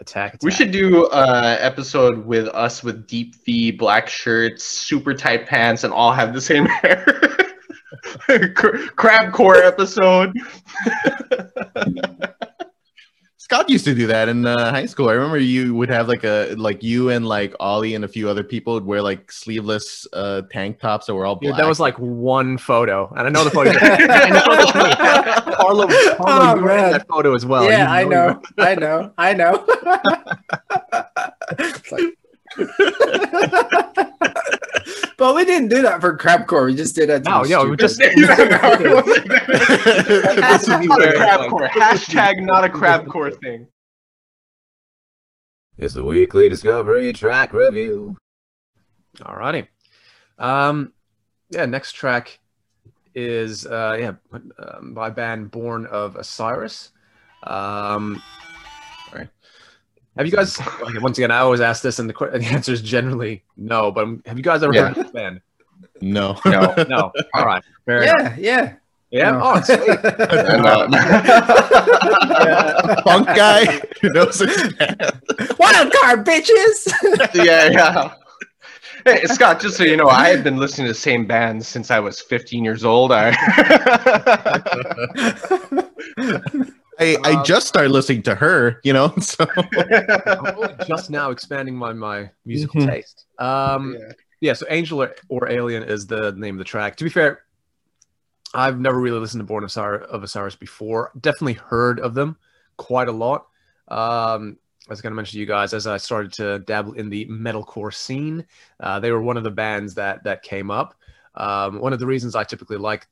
Attack. We should do uh episode with us with deep V, black shirts, super tight pants, and all have the same hair. Cr- Crab core episode. Scott used to do that in uh, high school. I remember you would have like a like you and like Ollie and a few other people would wear like sleeveless uh, tank tops that were all Dude, that was like one photo, and I know the photo. I know the photo. Carlo, Carlo Oh, you man. that photo as well. yeah, You I know, I know, I know. It's like- but we didn't do that for crabcore. We just did that. No, be yeah, we just- That's not a Hashtag crab core. Hashtag not a crab core thing. It's the weekly Discovery Track Review. Alrighty. Um, yeah, next track is uh, yeah um, by band Born of Osiris. Um, right. Have you guys? okay, once again, I always ask this, and the, que- the answer is generally no. But have you guys ever Yeah. heard of this band? no. No. No. All right. Fair enough. Yeah, yeah. Yeah. No. Oh, sweet. No. Punk guy who knows his band. Wild card, bitches. yeah, yeah. Hey, Scott, just so you know, I have been listening to the same band since I was 15 years old. I... I, I Um, just started listening to her, you know. So I'm only just now expanding my my musical Mhm. taste. Um, Yeah. yeah. So Angel or, or Alien is the name of the track. To be fair, I've never really listened to Born of, Osir- of Osiris before. Definitely heard of them quite a lot. Um, I was going to mention to you guys as I started to dabble in the metalcore scene. Uh, they were one of the bands that that came up. Um, one of the reasons I typically like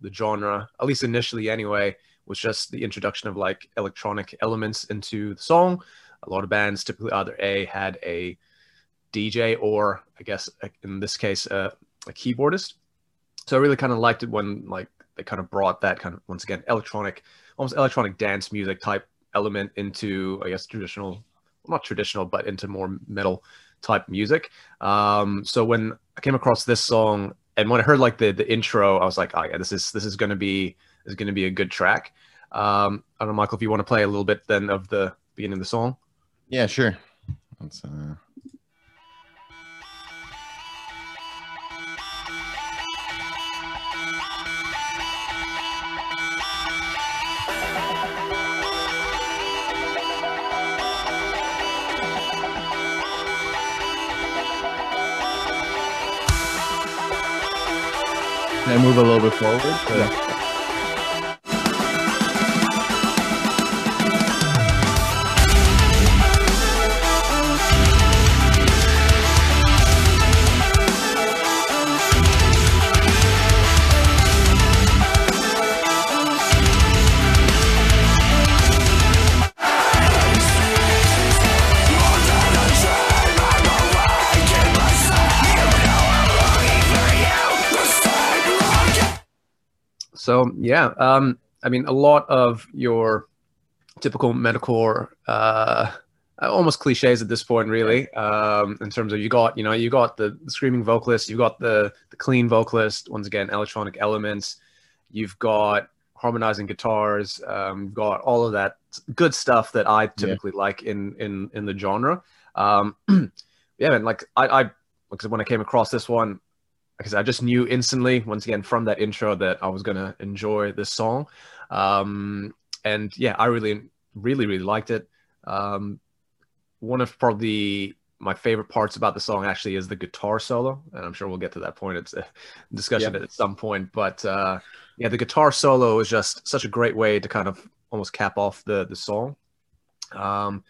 the genre, at least initially anyway, was just the introduction of like electronic elements into the song. A lot of bands typically either a had a DJ or I guess in this case a keyboardist. So I really kind of liked it when like they kind of brought that kind of once again electronic, almost electronic dance music type element into I guess traditional, well, not traditional, but into more metal type music. Um, so when I came across this song and when I heard like the the intro, I was like, oh yeah, this is this is gonna be is gonna be a good track. Um, I don't know, Michael, if you want to play a little bit then of the beginning of the song. yeah, sure. Let's, uh... I move a little bit forward? to- So yeah, um, I mean, a lot of your typical metalcore, uh, almost cliches at this point, really. Um, in terms of you got, you know, you got the, the screaming vocalist, you got the the clean vocalist. Once again, electronic elements. You've got harmonizing guitars. Um, you've got all of that good stuff that I typically like in in in the genre. Um, yeah, man. Like I, I, because when I came across this one, because I just knew instantly, once again, from that intro, that I was gonna enjoy this song. Um, and yeah, I really, really, really liked it. Um, one of probably my favorite parts about the song actually is the guitar solo, and I'm sure we'll get to that point. It's a discussion at some point, but uh, yeah, the guitar solo is just such a great way to kind of almost cap off the the song. Um,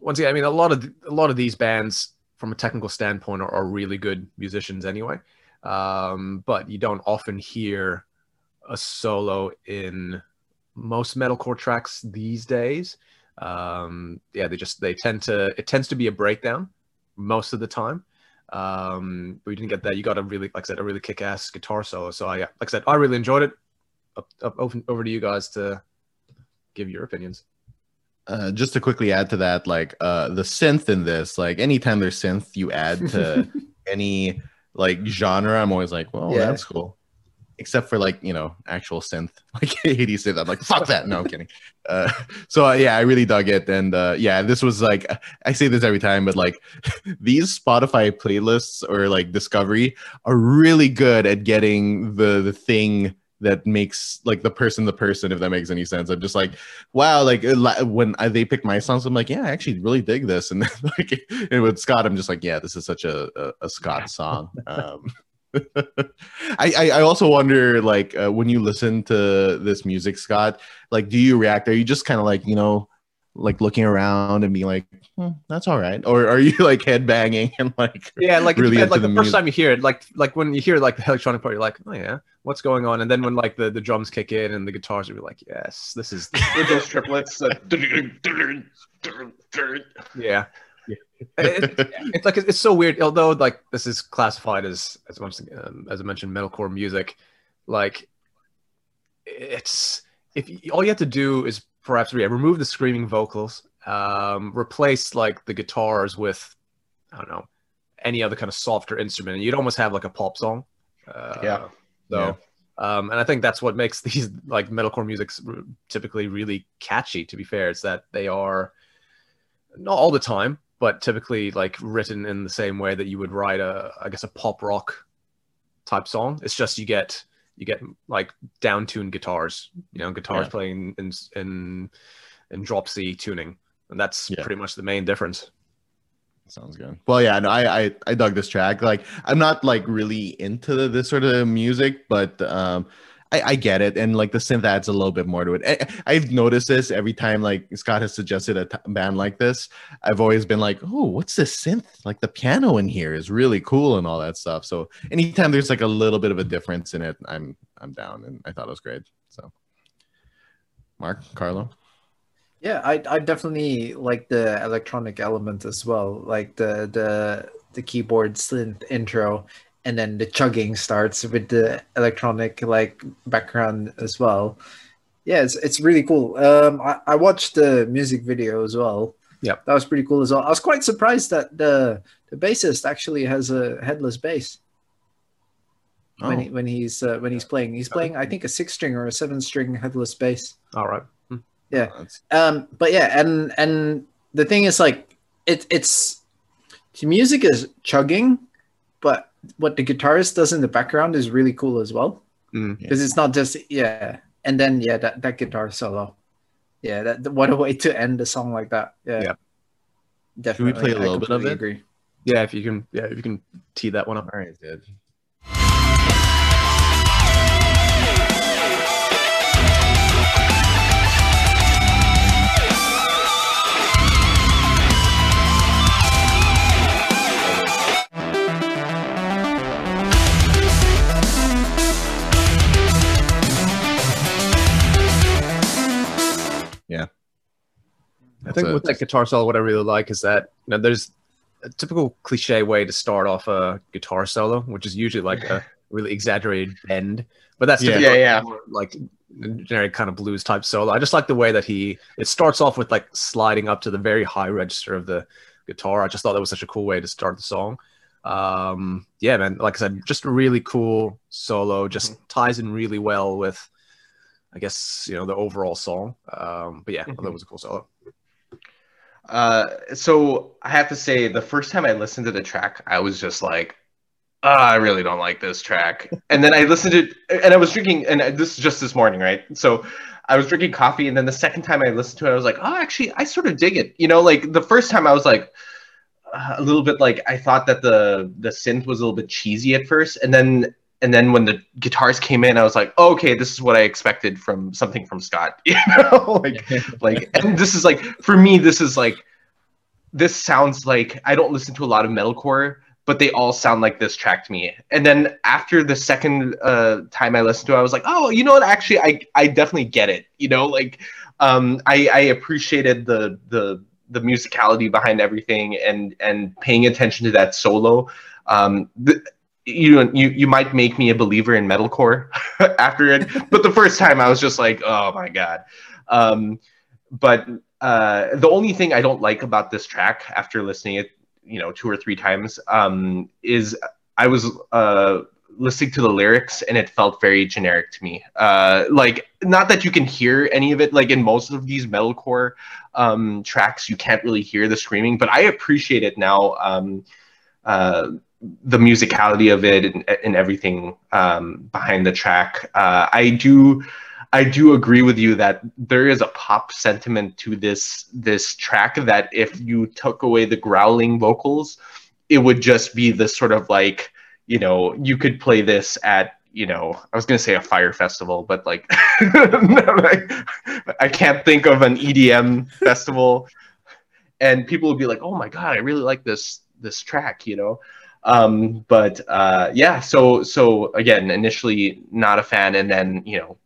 once again, I mean, a lot of a lot of these bands, from a technical standpoint, are, are really good musicians anyway. Um, but you don't often hear a solo in most metalcore tracks these days. Um, yeah, they just they tend to it tends to be a breakdown most of the time. Um, but you didn't get that. You got a really, like I said, a really kick-ass guitar solo. So I, like I said, I really enjoyed it. Up, up, over, over to you guys to give your opinions. uh, just to quickly add to that, like uh, the synth in this, like anytime there's synth you add to any like genre, I'm always like, well, Yeah. that's cool. except for like you know actual synth like 80 synth i'm like fuck that no i'm kidding uh, so uh, yeah i really dug it and uh, yeah this was like i say this every time but like these spotify playlists or like discovery are really good at getting the the thing that makes like the person the person if that makes any sense. I'm just like wow like when I, they pick my songs i'm like yeah i actually really dig this. And like and with scott i'm just like yeah this is such a a, a scott song. Um I, I I also wonder like uh, when you listen to this music scott like do you react? Are you just kind of like you know like looking around and being like hmm, that's all right or are you like head banging and like Yeah, like really really like the the, first time you hear it, like like when you hear like the electronic part, you're like, oh yeah, what's going on? And then when like the, the drums kick in and the guitars, you're like, yes, this is those triplets. uh, yeah. It- it- it's like it's so weird. Although like this is classified as as once um, as I mentioned metalcore music, like it's if all you have to do is perhaps yeah, remove the screaming vocals, um, replace like the guitars with I don't know any other kind of softer instrument, and you'd almost have like a pop song. Uh, Yeah. So. Um, and I think that's what makes these like metalcore music typically really catchy. To be fair, it's that they are not all the time, but typically like written in the same way that you would write a, I guess, a pop rock type song. It's just you get you get like down tuned guitars, you know, guitars Yeah. playing in in in drop C tuning, and that's Yeah. pretty much the main difference. Sounds good. Well, yeah, no, I, I I dug this track. Like, I'm not like really into this sort of music, but um, I, I get it, and like the synth adds a little bit more to it. I, I've noticed this every time like Scott has suggested a t- band like this. I've always been like, oh, what's this synth? Like the piano in here is really cool and all that stuff. So anytime there's like a little bit of a difference in it, I'm I'm down, and I thought it was great. So, Mark, Carlo, Yeah, I I definitely like the electronic element as well, like the the the keyboard synth intro, and then the chugging starts with the electronic like background as well. Yeah, it's it's really cool. Um, I, I watched the music video as well. Yeah, that was pretty cool as well. I was quite surprised that the the bassist actually has a headless bass when Oh. he, when he's uh, when he's playing. He's playing, I think, a six string or a seven string headless bass. All right. yeah. Um, but yeah, and and the thing is like it it's the music is chugging, but what the guitarist does in the background is really cool as well Mm. because it's not just yeah, and then yeah that that guitar solo, yeah that what a way to end a song like that. Yeah, Yeah. definitely. Should we play a I little bit of it? Agree. Yeah, if you can, yeah, if you can tee that one up. all right, dude. I think with that guitar solo, what I really like is that you know there's a typical cliche way to start off a guitar solo, which is usually like a really exaggerated bend, but that's Yeah. Yeah, yeah. like generic kind of blues type solo. I just like the way that he it starts off with like sliding up to the very high register of the guitar. I just thought that was such a cool way to start the song. Um, yeah, man, like I said, just a really cool solo. Just ties in really well with, I guess you know the overall song. Um, but yeah, thought it was a cool solo. Uh, so I have to say, the first time I listened to the track, I was just like, "Ah, I really don't like this track. And then I listened to and I was drinking, and this is just this morning, right? So I was drinking coffee, and then the second time I listened to it, I was like, oh, actually, I sort of dig it. You know, like the first time I was like, uh, a little bit like I thought that the the synth was a little bit cheesy at first, and then and then when the guitars came in, I was like, oh, okay, this is what I expected from something from Scott. You know, like like and this is like for me this is like this sounds like i don't listen to a lot of metalcore but they all sound like this track to me and then after the second uh, time i listened to it i was like oh you know what actually i i definitely get it you know like um i i appreciated the the the musicality behind everything and and paying attention to that solo um th- you you you might make me a believer in metalcore after it but the first time i was just like oh my god um but uh, the only thing I don't like about this track after listening it, you know, two or three times, um, is I was uh, listening to the lyrics and it felt very generic to me. Uh, like not that you can hear any of it. Like in most of these metalcore um, tracks, you can't really hear the screaming, but I appreciate it now. Um, uh, the musicality of it and, and everything um, behind the track. Uh, I do. I do agree with you that there is a pop sentiment to this this track that if you took away the growling vocals, it would just be this sort of like you know you could play this at you know I was gonna say a Fyre Festival, but like I can't think of an EDM festival, and people would be like, oh my god, I really like this this track, you know. Um, but uh, yeah, so so again, initially not a fan, and then you know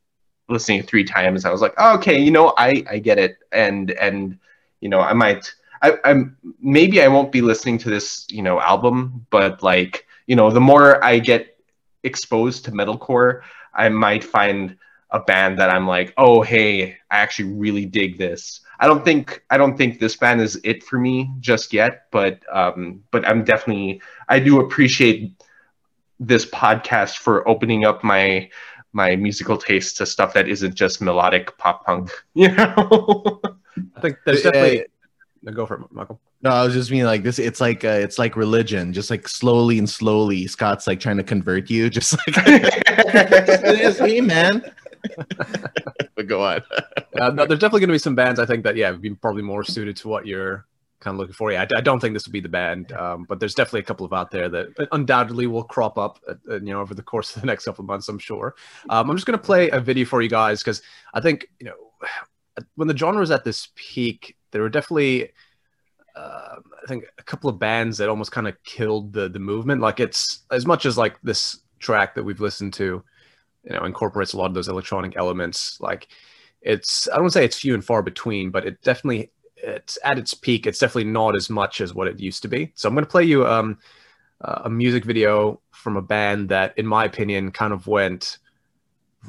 listening three times, I was like, oh, okay, you know, I I get it, and and you know, I might, I, I'm maybe I won't be listening to this, you know, album, but like, you know, the more I get exposed to metalcore, I might find a band that I'm like, oh, hey, I actually really dig this. I don't think I don't think this band is it for me just yet, but um, but I'm definitely I do appreciate this podcast for opening up my my musical taste to stuff that isn't just melodic pop punk. You know. I think there's Uh, definitely. No, go for it, Michael. No, I was just meaning like this. It's like uh, it's like religion, just like slowly and slowly. Scott's like trying to convert you, just like it is me, man. but go on. Uh, no, there's definitely going to be some bands I think that yeah, would be probably more suited to what you're kind of looking for. Yeah, I, I don't think this would be the band, um, but there's definitely a couple of out there that undoubtedly will crop up, uh, uh, you know, over the course of the next couple of months. I'm sure. Um, I'm just going to play a video for you guys because I think you know when the genre was at this peak, there were definitely. Uh, I think a couple of bands that almost kind of killed the the movement. Like it's as much as like this track that we've listened to, you know, incorporates a lot of those electronic elements. Like it's I don't say it's few and far between, but it definitely it's at its peak. It's definitely not as much as what it used to be. So I'm going to play you um, uh, a music video from a band that, in my opinion, kind of went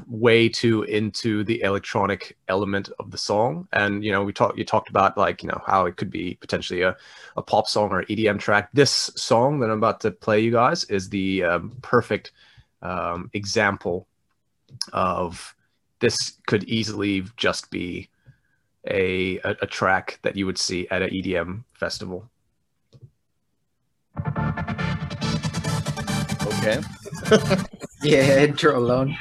way too into the electronic element of the song. And you know, we talked you talked about like you know how it could be potentially a, a pop song or EDM track. This song that I'm about to play you guys is the um, perfect um, example of this could easily just be a, a, a track that you would see at an EDM festival. Okay. Yeah, intro alone.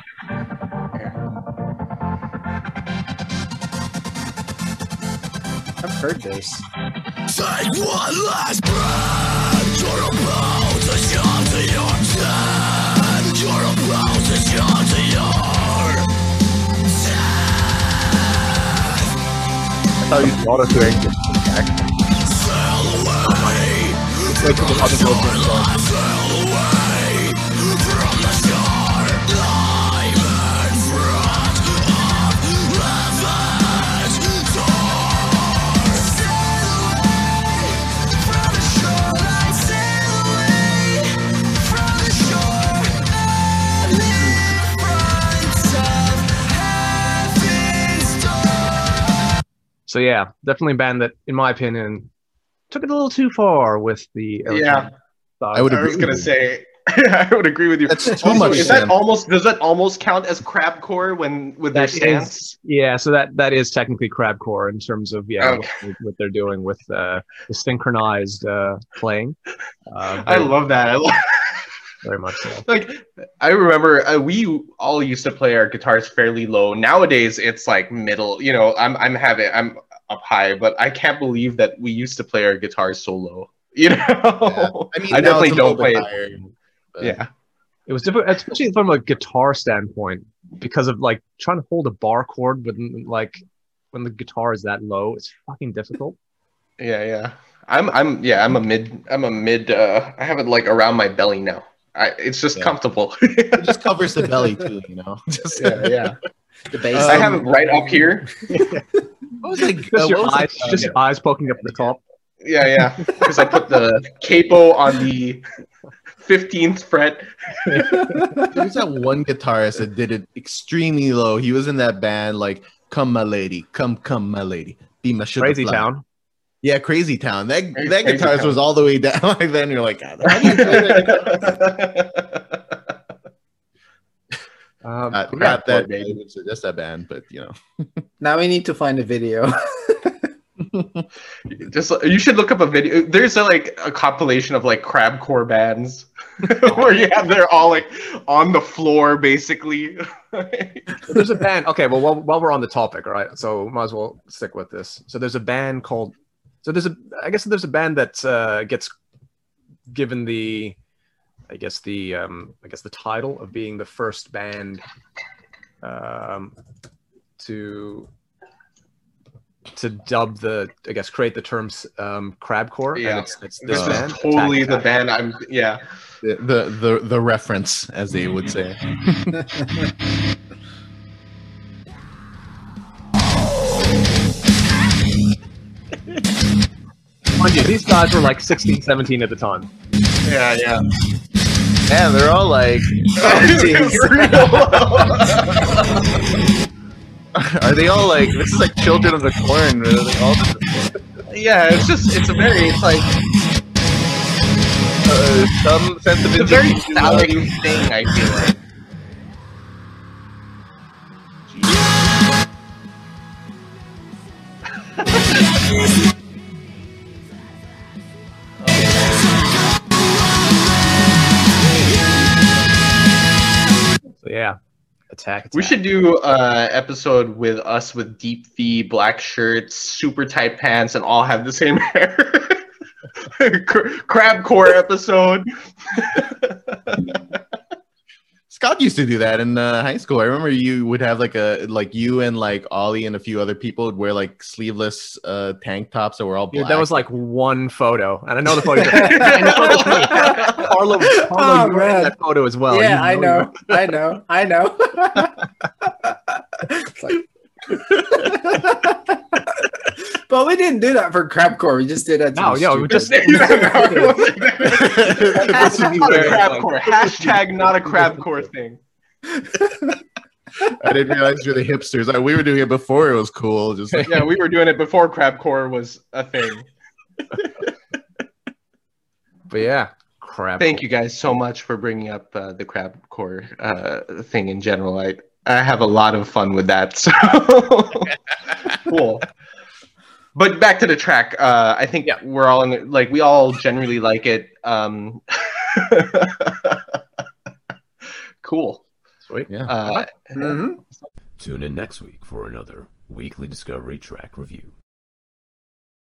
I've heard this. Take one last breath. You're about to shut to your dead. Thought you us to away. It's like the other vocals So yeah, definitely a band that, in my opinion, took it a little too far with the Yeah. I would I was gonna say. I would agree with you. That's too Also, much Is that almost does that almost count as crabcore when with their That stance? is- yeah, so that that is technically crabcore in terms of yeah Okay. what, what they're doing with uh, the synchronized uh, playing. Uh, I love that. I love, very much so. like I remember uh, we all used to play our guitars fairly low. Nowadays it's like middle. You know, I'm I'm having I'm up high, but I can't believe that we used to play our guitars so low. You know, I mean, I definitely don't play it. higher, but- Yeah, It was different, especially from a guitar standpoint, because of like trying to hold a bar chord when like when the guitar is that low, it's fucking difficult. yeah, yeah. I'm I'm yeah. I'm a mid. I'm a mid. Uh, I have it like around my belly now. I, it's just Yeah. comfortable. It just covers the belly too, you know. Just, yeah, yeah. The bass. I have it right up here. What was like? Just uh, your what was eyes, like, just your eyes poking up the top. Yeah, yeah. Because I put the capo on the 15th fret. There's that one guitarist that did it extremely low. He was in that band like "Come My Lady, Come Come My Lady, Be My Sugar Crazy Town. Yeah, Crazy Town. That Crazy- that Crazy guitarist Town. was all the way down. Like then you're like, "God, how do you play that?" Um, Not, yeah, not that baby. I would that band, but you know. Now we need to find a video. Just you should look up a video. There's a, like a compilation of like crabcore bands where you have they're all like on the floor basically. there's a band. Okay, well, while, while we're on the topic, all right, so might as well stick with this. So there's a band called. So there's a. I guess there's a band that uh, gets given the, I guess the, um, I guess the title of being the first band, um, to to dub the, I guess, create the terms um, crabcore. Yeah. and it's, it's this this is band. totally Attack the Attack. band I'm yeah. The, the the the reference, as they would say. Mind you, these guys were like 16, 17 at the time. Yeah, yeah. Yeah, they're all like, are they all like? This is like Children of the Corn. Are they all yeah, it's just it's a very it's like uh, some sense of it's a very individuality. thing, I feel like. Attack. attack. We should do uh episode with us with deep V, black shirts, super tight pants, and all have the same hair. Cr- Crabcore episode. Scott used to do that in uh, high school. I remember you would have like a like you and like Ollie and a few other people would wear like sleeveless uh, tank tops that were all Dude, that was like one photo, and I know the photo. and it's not just me. Carlo, Carlo, Oh, you were in that photo as well. yeah, You I you know, I know, I know. It's like- but we didn't do that for crabcore. We just did that. to No, be yo, we stupid. just- That's a crabcore. Hashtag not a crabcore thing. I didn't realize you're the hipsters. Like, we were doing it before it was cool. Just like, Yeah, we were doing it before crabcore was a thing. But yeah, crab. Thank you guys so much for bringing up uh, the crabcore uh, thing in general. I I have a lot of fun with that. So cool. But back to the track. Uh, I think Yeah. we're all in the, like we all generally like it. Um, cool. Sweet. yeah. Uh, Mhm. Tune in next week for another weekly Discovery Track Review.